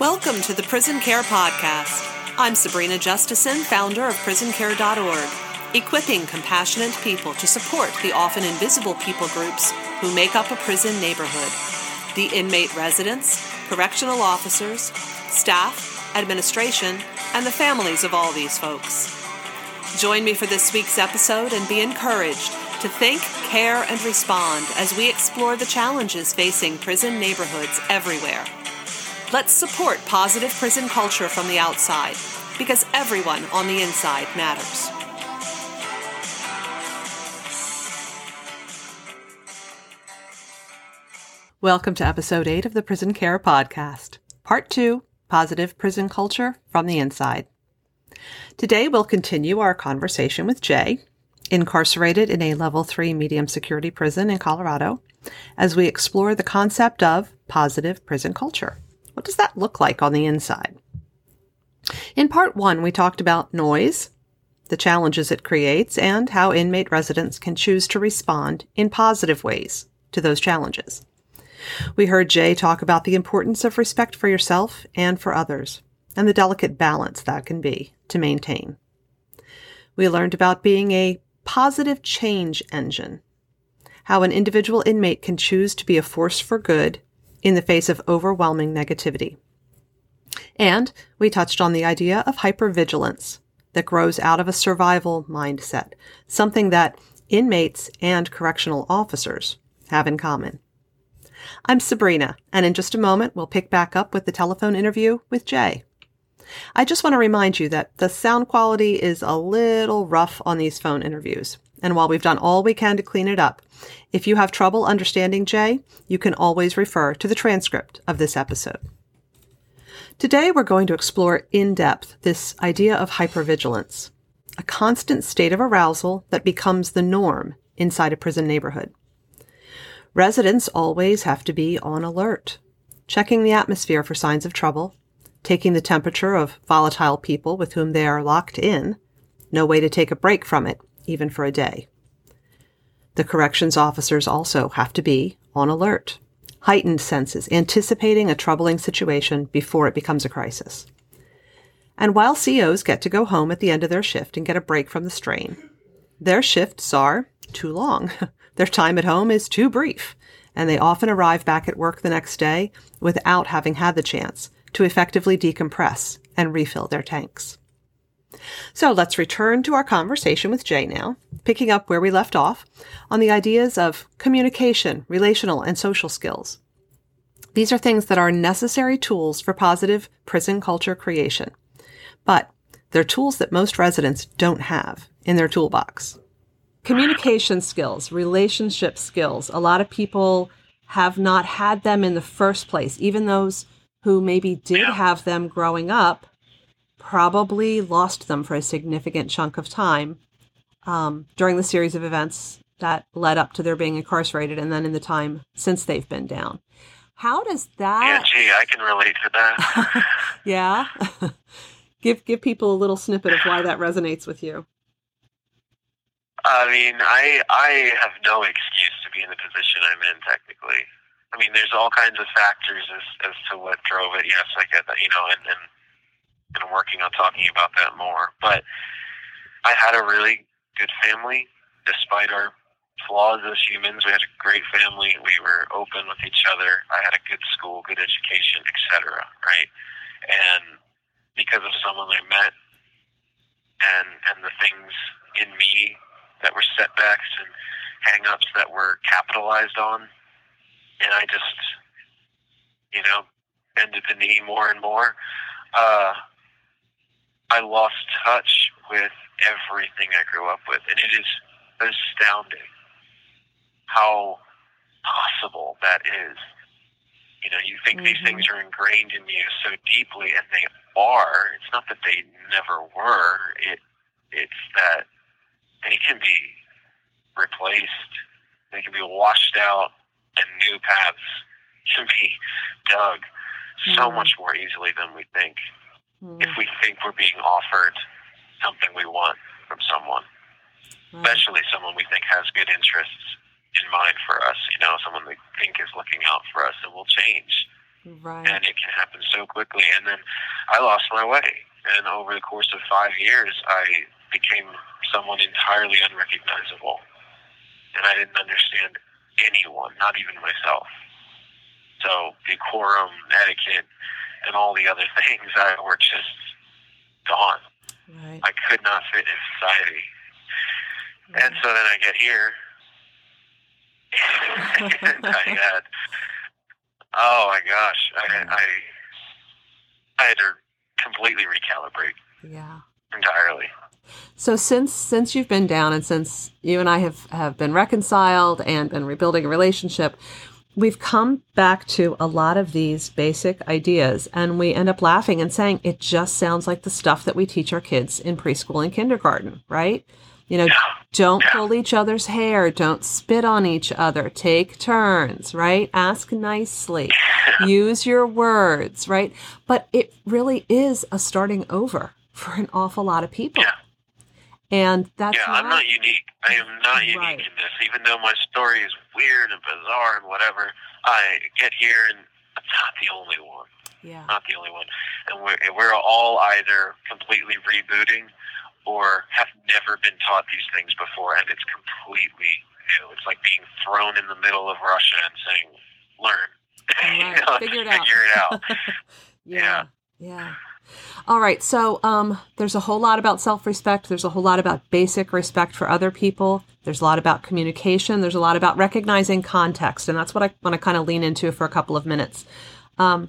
Welcome to the Prison Care Podcast. I'm Sabrina Justison, founder of prisoncare.org, equipping compassionate people to support the often invisible people groups who make up a prison neighborhood the inmate residents, correctional officers, staff, administration, and the families of all these folks. Join me for this week's episode and be encouraged to think, care, and respond as we explore the challenges facing prison neighborhoods everywhere. Let's support positive prison culture from the outside because everyone on the inside matters. Welcome to episode 8 of the Prison Care Podcast, part 2 Positive Prison Culture from the Inside. Today we'll continue our conversation with Jay, incarcerated in a level 3 medium security prison in Colorado, as we explore the concept of positive prison culture. What does that look like on the inside? In part one, we talked about noise, the challenges it creates, and how inmate residents can choose to respond in positive ways to those challenges. We heard Jay talk about the importance of respect for yourself and for others, and the delicate balance that can be to maintain. We learned about being a positive change engine, how an individual inmate can choose to be a force for good in the face of overwhelming negativity. And we touched on the idea of hypervigilance that grows out of a survival mindset, something that inmates and correctional officers have in common. I'm Sabrina, and in just a moment, we'll pick back up with the telephone interview with Jay. I just want to remind you that the sound quality is a little rough on these phone interviews. And while we've done all we can to clean it up, if you have trouble understanding Jay, you can always refer to the transcript of this episode. Today, we're going to explore in depth this idea of hypervigilance, a constant state of arousal that becomes the norm inside a prison neighborhood. Residents always have to be on alert, checking the atmosphere for signs of trouble, taking the temperature of volatile people with whom they are locked in, no way to take a break from it, even for a day. The corrections officers also have to be on alert, heightened senses, anticipating a troubling situation before it becomes a crisis. And while COs get to go home at the end of their shift and get a break from the strain, their shifts are too long. their time at home is too brief, and they often arrive back at work the next day without having had the chance to effectively decompress and refill their tanks. So let's return to our conversation with Jay now, picking up where we left off on the ideas of communication, relational, and social skills. These are things that are necessary tools for positive prison culture creation, but they're tools that most residents don't have in their toolbox. Communication skills, relationship skills, a lot of people have not had them in the first place. Even those who maybe did have them growing up probably lost them for a significant chunk of time um, during the series of events that led up to their being incarcerated and then in the time since they've been down. How does that? Yeah, gee, I can relate to that. yeah, give give people a little snippet of why that resonates with you. I mean, I I have no excuse to be in the position I'm in. Technically, I mean, there's all kinds of factors as as to what drove it. Yes, I get that. You know, and and and working on talking about that more. But I had a really good family, despite our flaws as humans. We had a great family. We were open with each other. I had a good school, good education, etc. Right, and because of someone I met, and and the things in me that were setbacks and hang-ups that were capitalized on, and I just, you know, bended the knee more and more. Uh, I lost touch with everything I grew up with, and it is astounding how possible that is. You know, you think mm-hmm. these things are ingrained in you so deeply, and they are. It's not that they never were. It it's that they can be replaced. They can be washed out, and new paths can be dug mm-hmm. so much more easily than we think mm. if we think we're being offered something we want from someone, mm. especially someone we think has good interests in mind for us. You know, someone we think is looking out for us it will change. Right. and it can happen so quickly. And then I lost my way, and over the course of five years, I became someone entirely unrecognizable, and I didn't understand anyone, not even myself. So decorum, etiquette, and all the other things I were just gone. Right. I could not fit in society. And so then I get here, and I had, oh my gosh, I, I, I had to completely recalibrate yeah. entirely. So since since you've been down and since you and I have have been reconciled and been rebuilding a relationship, we've come back to a lot of these basic ideas and we end up laughing and saying it just sounds like the stuff that we teach our kids in preschool and kindergarten, right? You know, don't pull each other's hair, don't spit on each other, take turns, right? Ask nicely, use your words, right? But it really is a starting over for an awful lot of people. Yeah. And that's yeah, I'm not unique. I am not unique Right. in this. Even though my story is weird and bizarre and whatever, I get here and I'm not the only one. yeah. Not the only one. And we're, we're all either completely rebooting or have never been taught these things before, and it's completely new. It's like being thrown in the middle of Russia and saying, "Learn, Right. You know, Figure it out. figure it out." yeah. Yeah. All right. So um, there's a whole lot about self respect. There's a whole lot about basic respect for other people. There's a lot about communication. There's a lot about recognizing context. And that's what I want to kind of lean into for a couple of minutes. Um,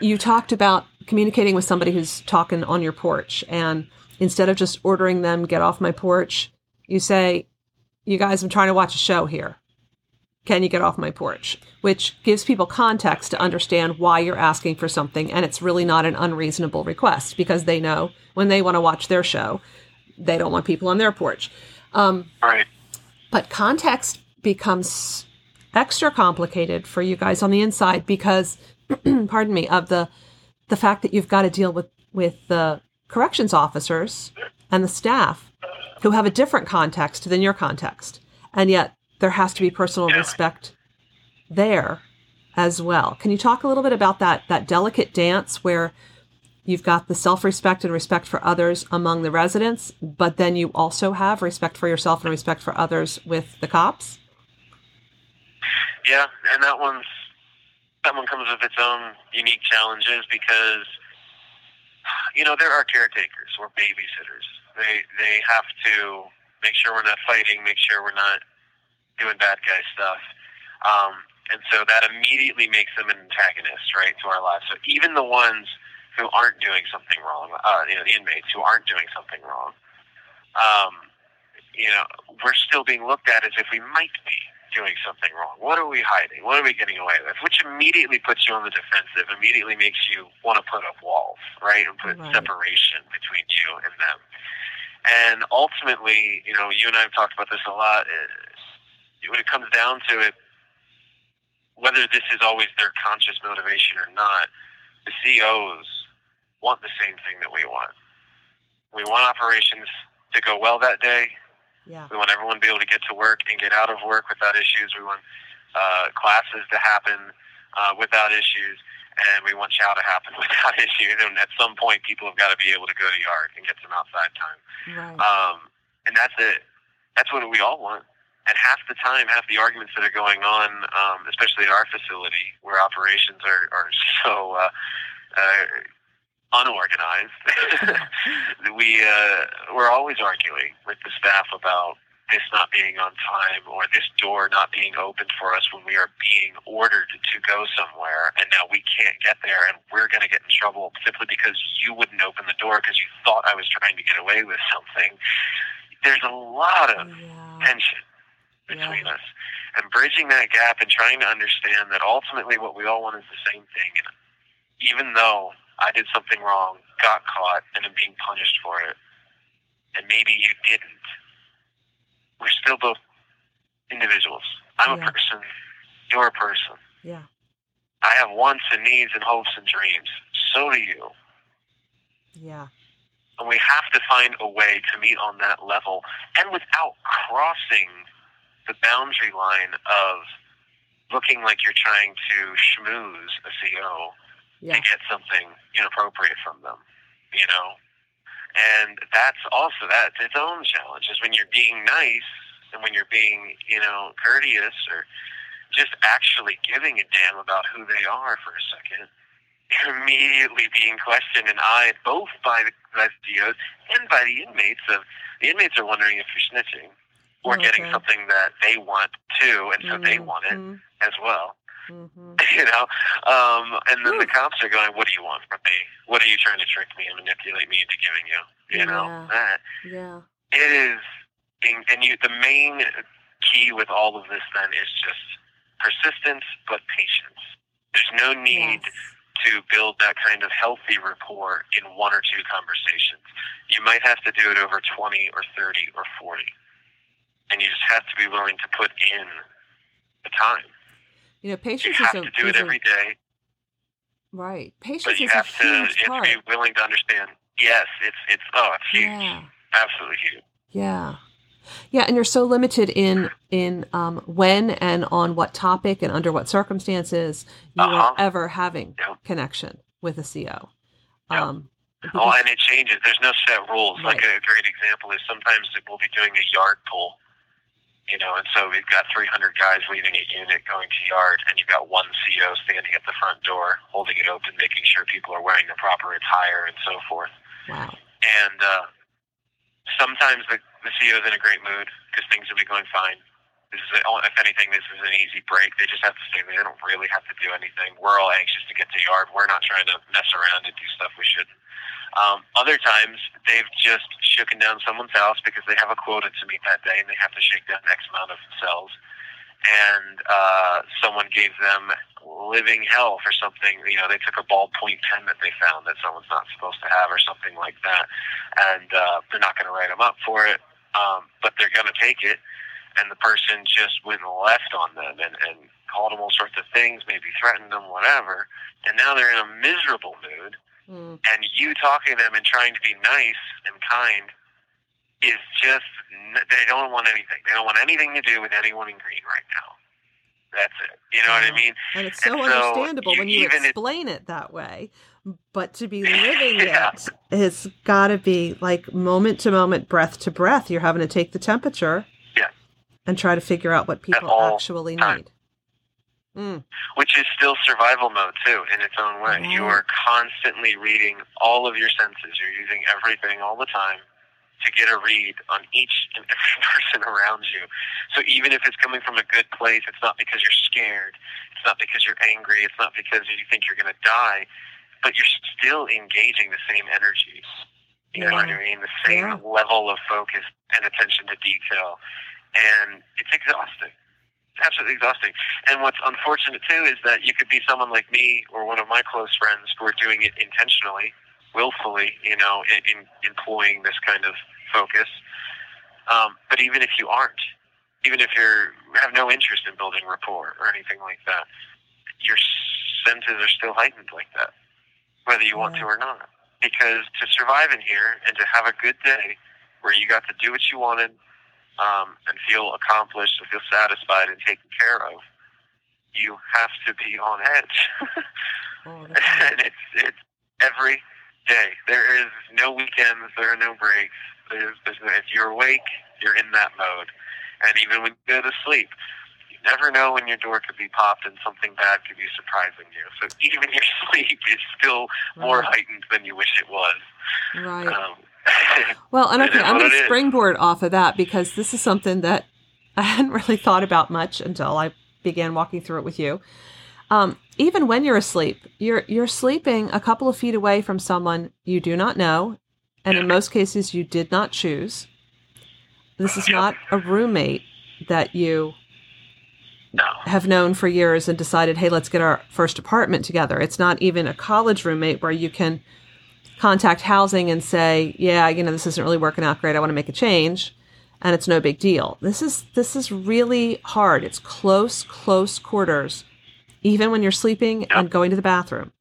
you talked about communicating with somebody who's talking on your porch. And instead of just ordering them, get off my porch, you say, You guys, I'm trying to watch a show here. Can you get off my porch? Which gives people context to understand why you're asking for something. And it's really not an unreasonable request because they know when they want to watch their show, they don't want people on their porch. Um, Right. but context becomes extra complicated for you guys on the inside because, pardon me, of the the fact that you've got to deal with with the corrections officers and the staff who have a different context than your context, and yet there has to be personal Yeah. respect there as well. Can you talk a little bit about that that delicate dance where you've got the self-respect and respect for others among the residents, but then you also have respect for yourself and respect for others with the cops? Yeah, and that one's that one comes with its own unique challenges because you know there are caretakers or babysitters. They they have to make sure we're not fighting, make sure we're not doing bad guy stuff, um, and so that immediately makes them an antagonist, right, to our lives. So even the ones who aren't doing something wrong, uh, you know, the inmates who aren't doing something wrong, um, you know, we're still being looked at as if we might be doing something wrong. What are we hiding? What are we getting away with? Which immediately puts you on the defensive, immediately makes you want to put up walls, right? And put Right. separation between you and them. And ultimately, you know, you and I have talked about this a lot. uh, When it comes down to it, whether this is always their conscious motivation or not, the COs want the same thing that we want. We want operations to go well that day. Yeah. We want everyone to be able to get to work and get out of work without issues. We want uh, classes to happen uh, without issues, and we want chow to happen without issues. And at some point, people have got to be able to go to yard and get some outside time. Right. Um, and that's it. That's what we all want. And half the time, half the arguments that are going on, um, especially at our facility, where operations are, are so uh, uh, unorganized, we uh, we're always arguing with the staff about this not being on time or this door not being opened for us when we are being ordered to go somewhere and now we can't get there and we're going to get in trouble simply because you wouldn't open the door because you thought I was trying to get away with something. There's a lot of yeah. tension between Yeah. us. And bridging that gap and trying to understand that ultimately what we all want is the same thing. And even though I did something wrong, got caught, and am being punished for it, and maybe you didn't, we're still both individuals. I'm Yeah. a person, you're a person. Yeah. I have wants and needs and hopes and dreams. So do you. Yeah. And we have to find a way to meet on that level and without crossing the boundary line of looking like you're trying to schmooze a CO Yeah. to get something inappropriate from them, you know. And that's also that's its own challenge is when you're being nice and when you're being, you know, courteous or just actually giving a damn about who they are for a second, you're immediately being questioned and eyed both by the by the and by the inmates of the inmates are wondering if you're snitching or getting Okay. something that they want too, and so they want it Mhm, as well. mhm. you know. Um, and then the cops are going, "What do you want from me? What are you trying to trick me and manipulate me into giving you?" You know that Yeah. it is, and and you. The main key with all of this then is just persistence, but patience. There's no need Yes. to build that kind of healthy rapport in one or two conversations. You might have to do it over 20 or 30 or 40. And you just have to be willing to put in the time. You know, You patience have is a, have to do it every day. right. Patience but you is a to you huge have to be willing to understand. Yes, it's it's oh, it's huge, Yeah. absolutely huge. Yeah. Yeah, and you're so limited in in um, when and on what topic and under what circumstances you Uh-huh. are ever having Yeah. connection with a CO. Yeah. Um, Oh, and it changes. There's no set rules. Like a great example is sometimes we'll be doing a yard pull, you know, and so we've got 300 guys leaving a unit going to yard, and you've got one CO standing at the front door, holding it open, making sure people are wearing the proper attire and so forth. wow. And uh, sometimes the, the CO's in a great mood because things will be going fine. This is, a- if anything, this is an easy break. They just have to stay there. They don't really have to do anything. We're all anxious to get to yard. We're not trying to mess around and do stuff we shouldn't. Um, other times, they've just shooken down someone's house because they have a quota to meet that day and they have to shake down X amount of cells. And uh, someone gave them living hell for something. You know, they took a ballpoint pen that they found that someone's not supposed to have or something like that. And uh, they're not going to write them up for it, um, but they're going to take it. And the person just went left on them and, and called them all sorts of things, maybe threatened them, whatever. And now they're in a miserable mood Mm. and you talking to them and trying to be nice and kind is just, they don't want anything. They don't want anything to do with anyone in green right now. That's it. You know what I mean? And it's so And so understandable you when you explain it that way. But to be living Yeah. it has got to be like moment to moment, breath to breath. You're having to take the temperature Yeah. and try to figure out what people actually time. need. Mm. Which is still survival mode too, in its own way. You are constantly reading all of your senses. You're using everything all the time to get a read on each and every person around you. So even if it's coming from a good place, it's not because you're scared. It's not because you're angry. It's not because you think you're going to die, but you're still engaging the same energy. You know what I mean? The same Yeah. level of focus and attention to detail. And it's exhausting. It's absolutely exhausting. And what's unfortunate too is that you could be someone like me or one of my close friends who are doing it intentionally, willfully, you know, in, in employing this kind of focus. Um, but even if you aren't, even if you have no interest in building rapport or anything like that, your senses are still heightened like that, whether you want to or not. Because to survive in here and to have a good day where you got to do what you wanted um, and feel accomplished and feel satisfied and taken care of, you have to be on edge. Time. and it's it's every day. There is no weekends. There are no breaks. There's, there's no, if you're awake, you're in that mode. And even when you go to sleep, you never know when your door could be popped and something bad could be surprising you. So even your sleep is still more heightened than you wish it was. Right. Um, Well, and okay, I'm going to is. springboard off of that because this is something that I hadn't really thought about much until I began walking through it with you. Um, even when you're asleep, you're you're sleeping a couple of feet away from someone you do not know, and in most cases you did not choose. This is not a roommate that you no. have known for years and decided, hey, let's get our first apartment together. It's not even a college roommate where you can contact housing and say, yeah, you know, this isn't really working out great. I want to make a change. And it's no big deal. This is this is really hard. It's close, close quarters, even when you're sleeping and going to the bathroom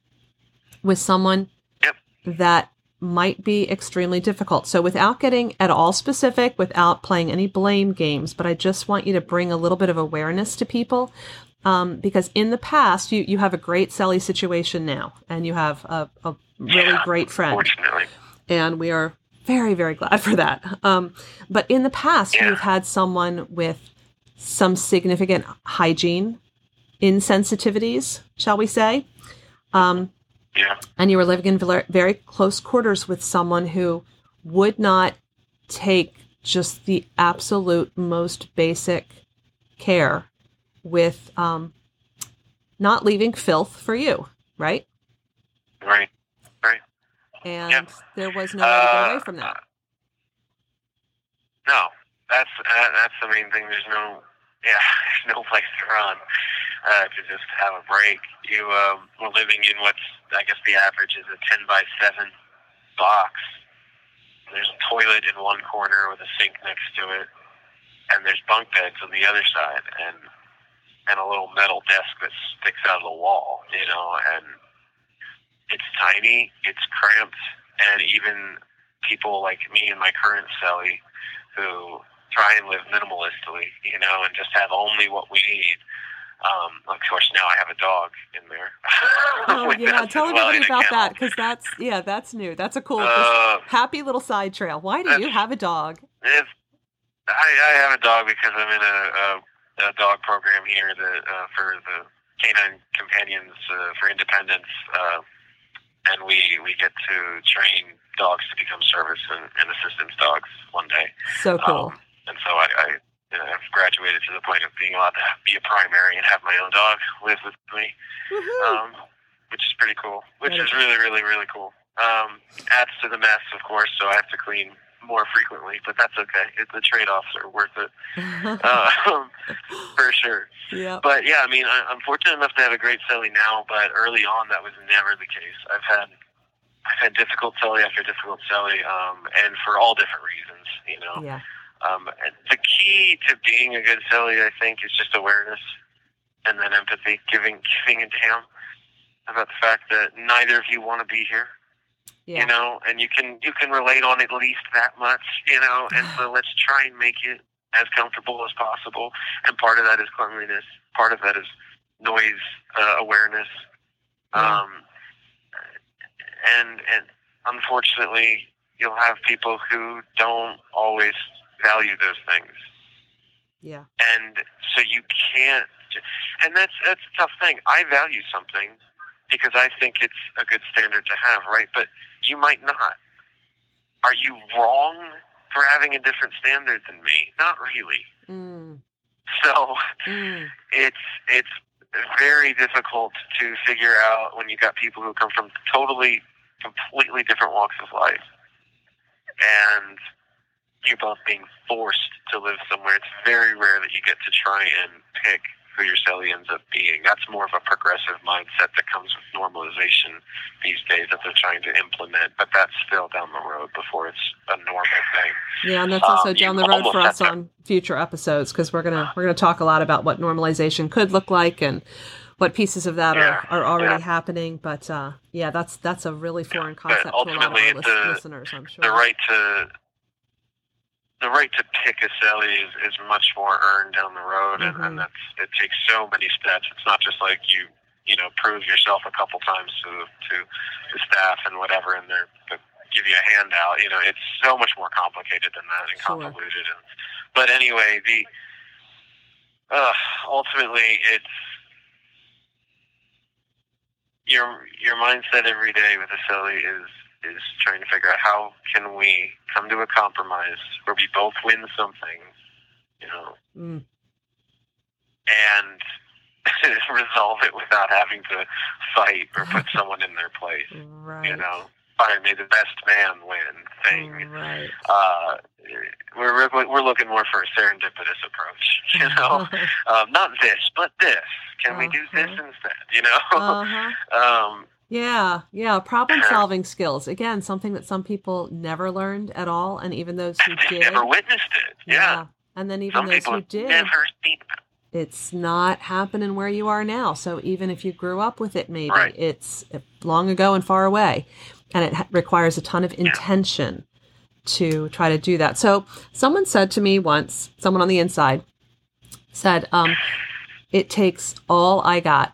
with someone Yep. that might be extremely difficult. So without getting at all specific, without playing any blame games, but I just want you to bring a little bit of awareness to people um, because in the past you you have a great celly situation now, and you have a, a really Yeah, great friend, and we are very very glad for that. Um, but in the past, Yeah. you've had someone with some significant hygiene insensitivities, shall we say? Um, yeah, and you were living in very close quarters with someone who would not take just the absolute most basic care with um, not leaving filth for you, right? right. And Yep. there was no way to get Uh, away from that. No, that's uh, that's the main thing. There's no, yeah, there's no place to run uh, to just have a break. You um, we're living in what's I guess the average is a ten by seven box. There's a toilet in one corner with a sink next to it, and there's bunk beds on the other side, and and a little metal desk that sticks out of the wall. You know, and it's tiny, it's cramped, and even people like me and my current celly who try and live minimalistically, you know, and just have only what we need. Um, of course, now I have a dog in there. Oh yeah, tell well everybody about that because that's yeah, that's new. That's a cool, Uh, happy little side trail. Why do you have a dog? It's, I, I have a dog because I'm in a, a, a dog program here that, uh, for the canine companions uh, for independence, uh, and we we get to train dogs to become service and, and assistance dogs one day. So cool. Um, and so I, I you know, I've graduated to the point of being allowed to be a primary and have my own dog live with me, um, which is pretty cool. Which is- really, really, really cool. Um, adds to the mess, of course, so I have to clean more frequently, but that's okay. It, the trade-offs are worth it um, for sure. yeah. But yeah, I mean, I, I'm fortunate enough to have a great celly now, but early on that was never the case. I've had I've had difficult celly after difficult celly, um, and for all different reasons, you know. Yeah. Um, and the key to being a good celly, I think, is just awareness and then empathy, giving giving a damn about the fact that neither of you want to be here, Yeah. you know, and you can you can relate on at least that much, you know. And so let's try and make it as comfortable as possible. And part of that is cleanliness. Part of that is noise uh, awareness. Yeah. Um, and and unfortunately, you'll have people who don't always value those things, Yeah. and so you can't. And that's that's a tough thing. I value something because I think it's a good standard to have, right? But you might not. Are you wrong for having a different standard than me? Not really. Mm. So Mm. it's it's very difficult to figure out when you got people who come from totally completely different walks of life and you're both being forced to live somewhere it's very rare that you get to try and pick who your celly ends up being that's more of a progressive mindset that comes with normalization these days that they're trying to implement but that's still down the road before it's a normal thing Yeah, and that's also Um, down the road for us on future episodes because we're gonna we're gonna talk a lot about what normalization could look like and what pieces of that Yeah, are, are already yeah. happening. But uh, yeah, that's that's a really foreign but concept to a lot of our the- listeners, I'm sure. the right to the right to pick a celly is, is much more earned down the road, and, Mhm. and that's it takes so many steps. It's not just like you you know prove yourself a couple times to to the staff and whatever, and they're they give you a handout. You know, it's so much more complicated than that and Sure. convoluted. And but anyway, the uh, ultimately it's your your mindset every day with a celly is is trying to figure out how can we come to a compromise where we both win something, you know, Mm. and resolve it without having to fight or put someone in their place. Right. You know, fine, may the best man win thing. Right. Uh, we're we're looking more for a serendipitous approach. You know, um, not this, but this. Can we do this instead? You know. uh-huh. um, Yeah, yeah. Problem solving skills. Again, something that some people never learned at all, and even those who did. never witnessed it. Yeah. And then even Some those who did, never seen it. it's not happening where you are now. So even if you grew up with it, maybe Right. it's long ago and far away, and it requires a ton of intention to try to do that. So someone said to me once, someone on the inside said, um, it takes all I got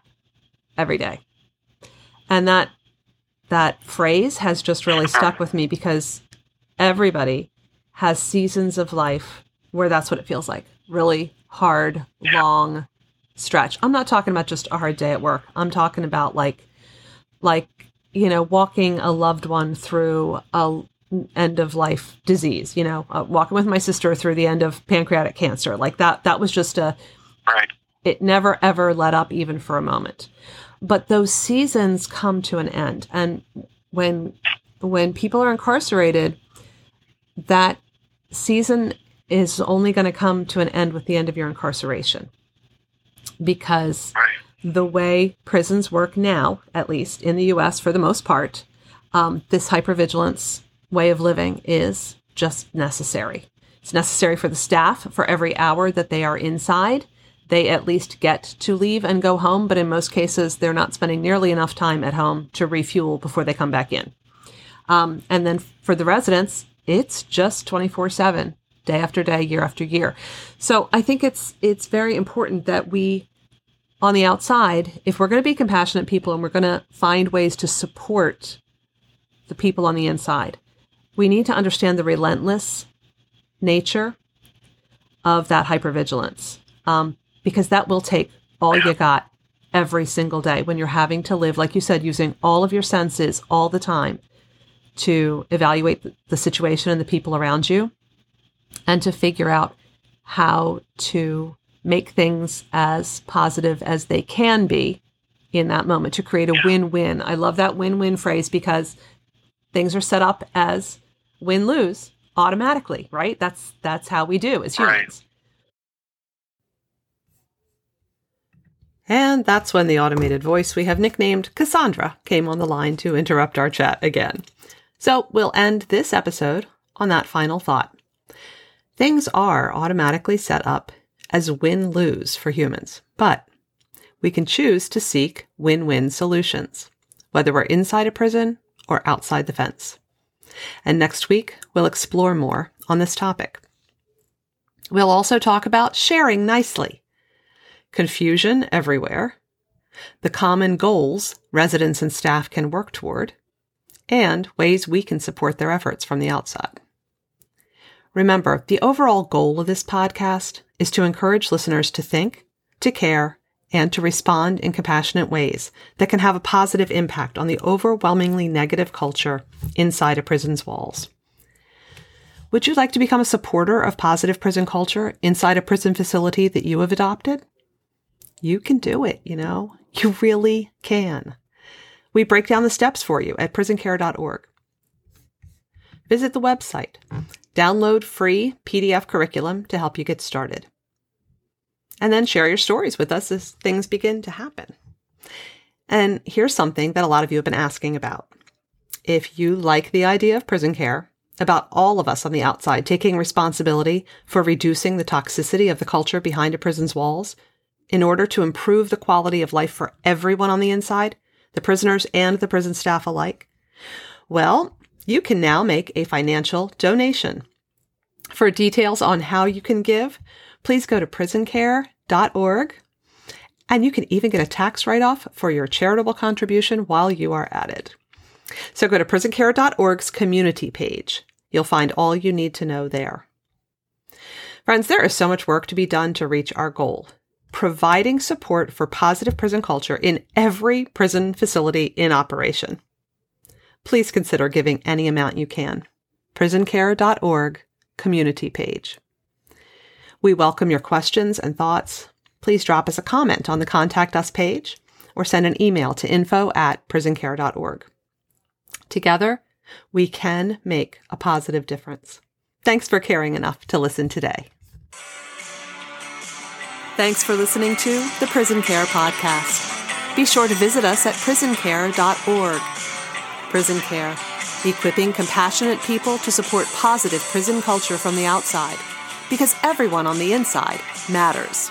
every day. And that that phrase has just really stuck with me because everybody has seasons of life where that's what it feels like. Really hard, long stretch. I'm not talking about just a hard day at work. I'm talking about like like you know, walking a loved one through a end of life disease, you know, uh, walking with my sister through the end of pancreatic cancer. Like that that was just a Right. it never ever let up even for a moment. But those seasons come to an end and when when people are incarcerated that season is only going to come to an end with the end of your incarceration. Because the way prisons work now, at least in the US for the most part, um, this hypervigilance way of living is just necessary. It's necessary for the staff for every hour that they are inside. They at least get to leave and go home, but in most cases, they're not spending nearly enough time at home to refuel before they come back in. Um, and then for the residents, it's just 24 7, day after day, year after year. So I think it's it's very important that we on the outside, if we're going to be compassionate people and we're going to find ways to support the people on the inside, we need to understand the relentless nature of that hypervigilance um, because that will take all you got every single day when you're having to live, like you said, using all of your senses all the time to evaluate the- situation and the people around you and to figure out how to make things as positive as they can be in that moment to create a win-win. I love that win-win phrase because things are set up as win-lose automatically, right? That's that's how we do as Right. And that's when the automated voice we have nicknamed Cassandra came on the line to interrupt our chat again. So we'll end this episode on that final thought. Things are automatically set up as win lose for humans, but we can choose to seek win win solutions, whether we're inside a prison or outside the fence. And next week, we'll explore more on this topic. We'll also talk about sharing nicely, confusion everywhere, the common goals residents and staff can work toward, and ways we can support their efforts from the outside. Remember, the overall goal of this podcast is to encourage listeners to think, to care, and to respond in compassionate ways that can have a positive impact on the overwhelmingly negative culture inside a prison's walls. Would you like to become a supporter of positive prison culture inside a prison facility that you have adopted? You can do it, you know? You really can. We break down the steps for you at prisoncare.org. Visit the website. Download free PDF curriculum to help you get started. And then share your stories with us as things begin to happen. And here's something that a lot of you have been asking about. If you like the idea of prison care, about all of us on the outside taking responsibility for reducing the toxicity of the culture behind a prison's walls in order to improve the quality of life for everyone on the inside, the prisoners and the prison staff alike, well, you can now make a financial donation. For details on how you can give, please go to prisoncare.org and you can even get a tax write off for your charitable contribution while you are at it. So go to prisoncare.org's community page. You'll find all you need to know there. Friends, there is so much work to be done to reach our goal providing support for positive prison culture in every prison facility in operation. Please consider giving any amount you can. prisoncare.org community page. We welcome your questions and thoughts. Please drop us a comment on the Contact Us page or send an email to info at prisoncare.org. Together, we can make a positive difference. Thanks for caring enough to listen today. Thanks for listening to the Prison Care Podcast. Be sure to visit us at prisoncare.org. Prison Care, equipping compassionate people to support positive prison culture from the outside, because everyone on the inside matters.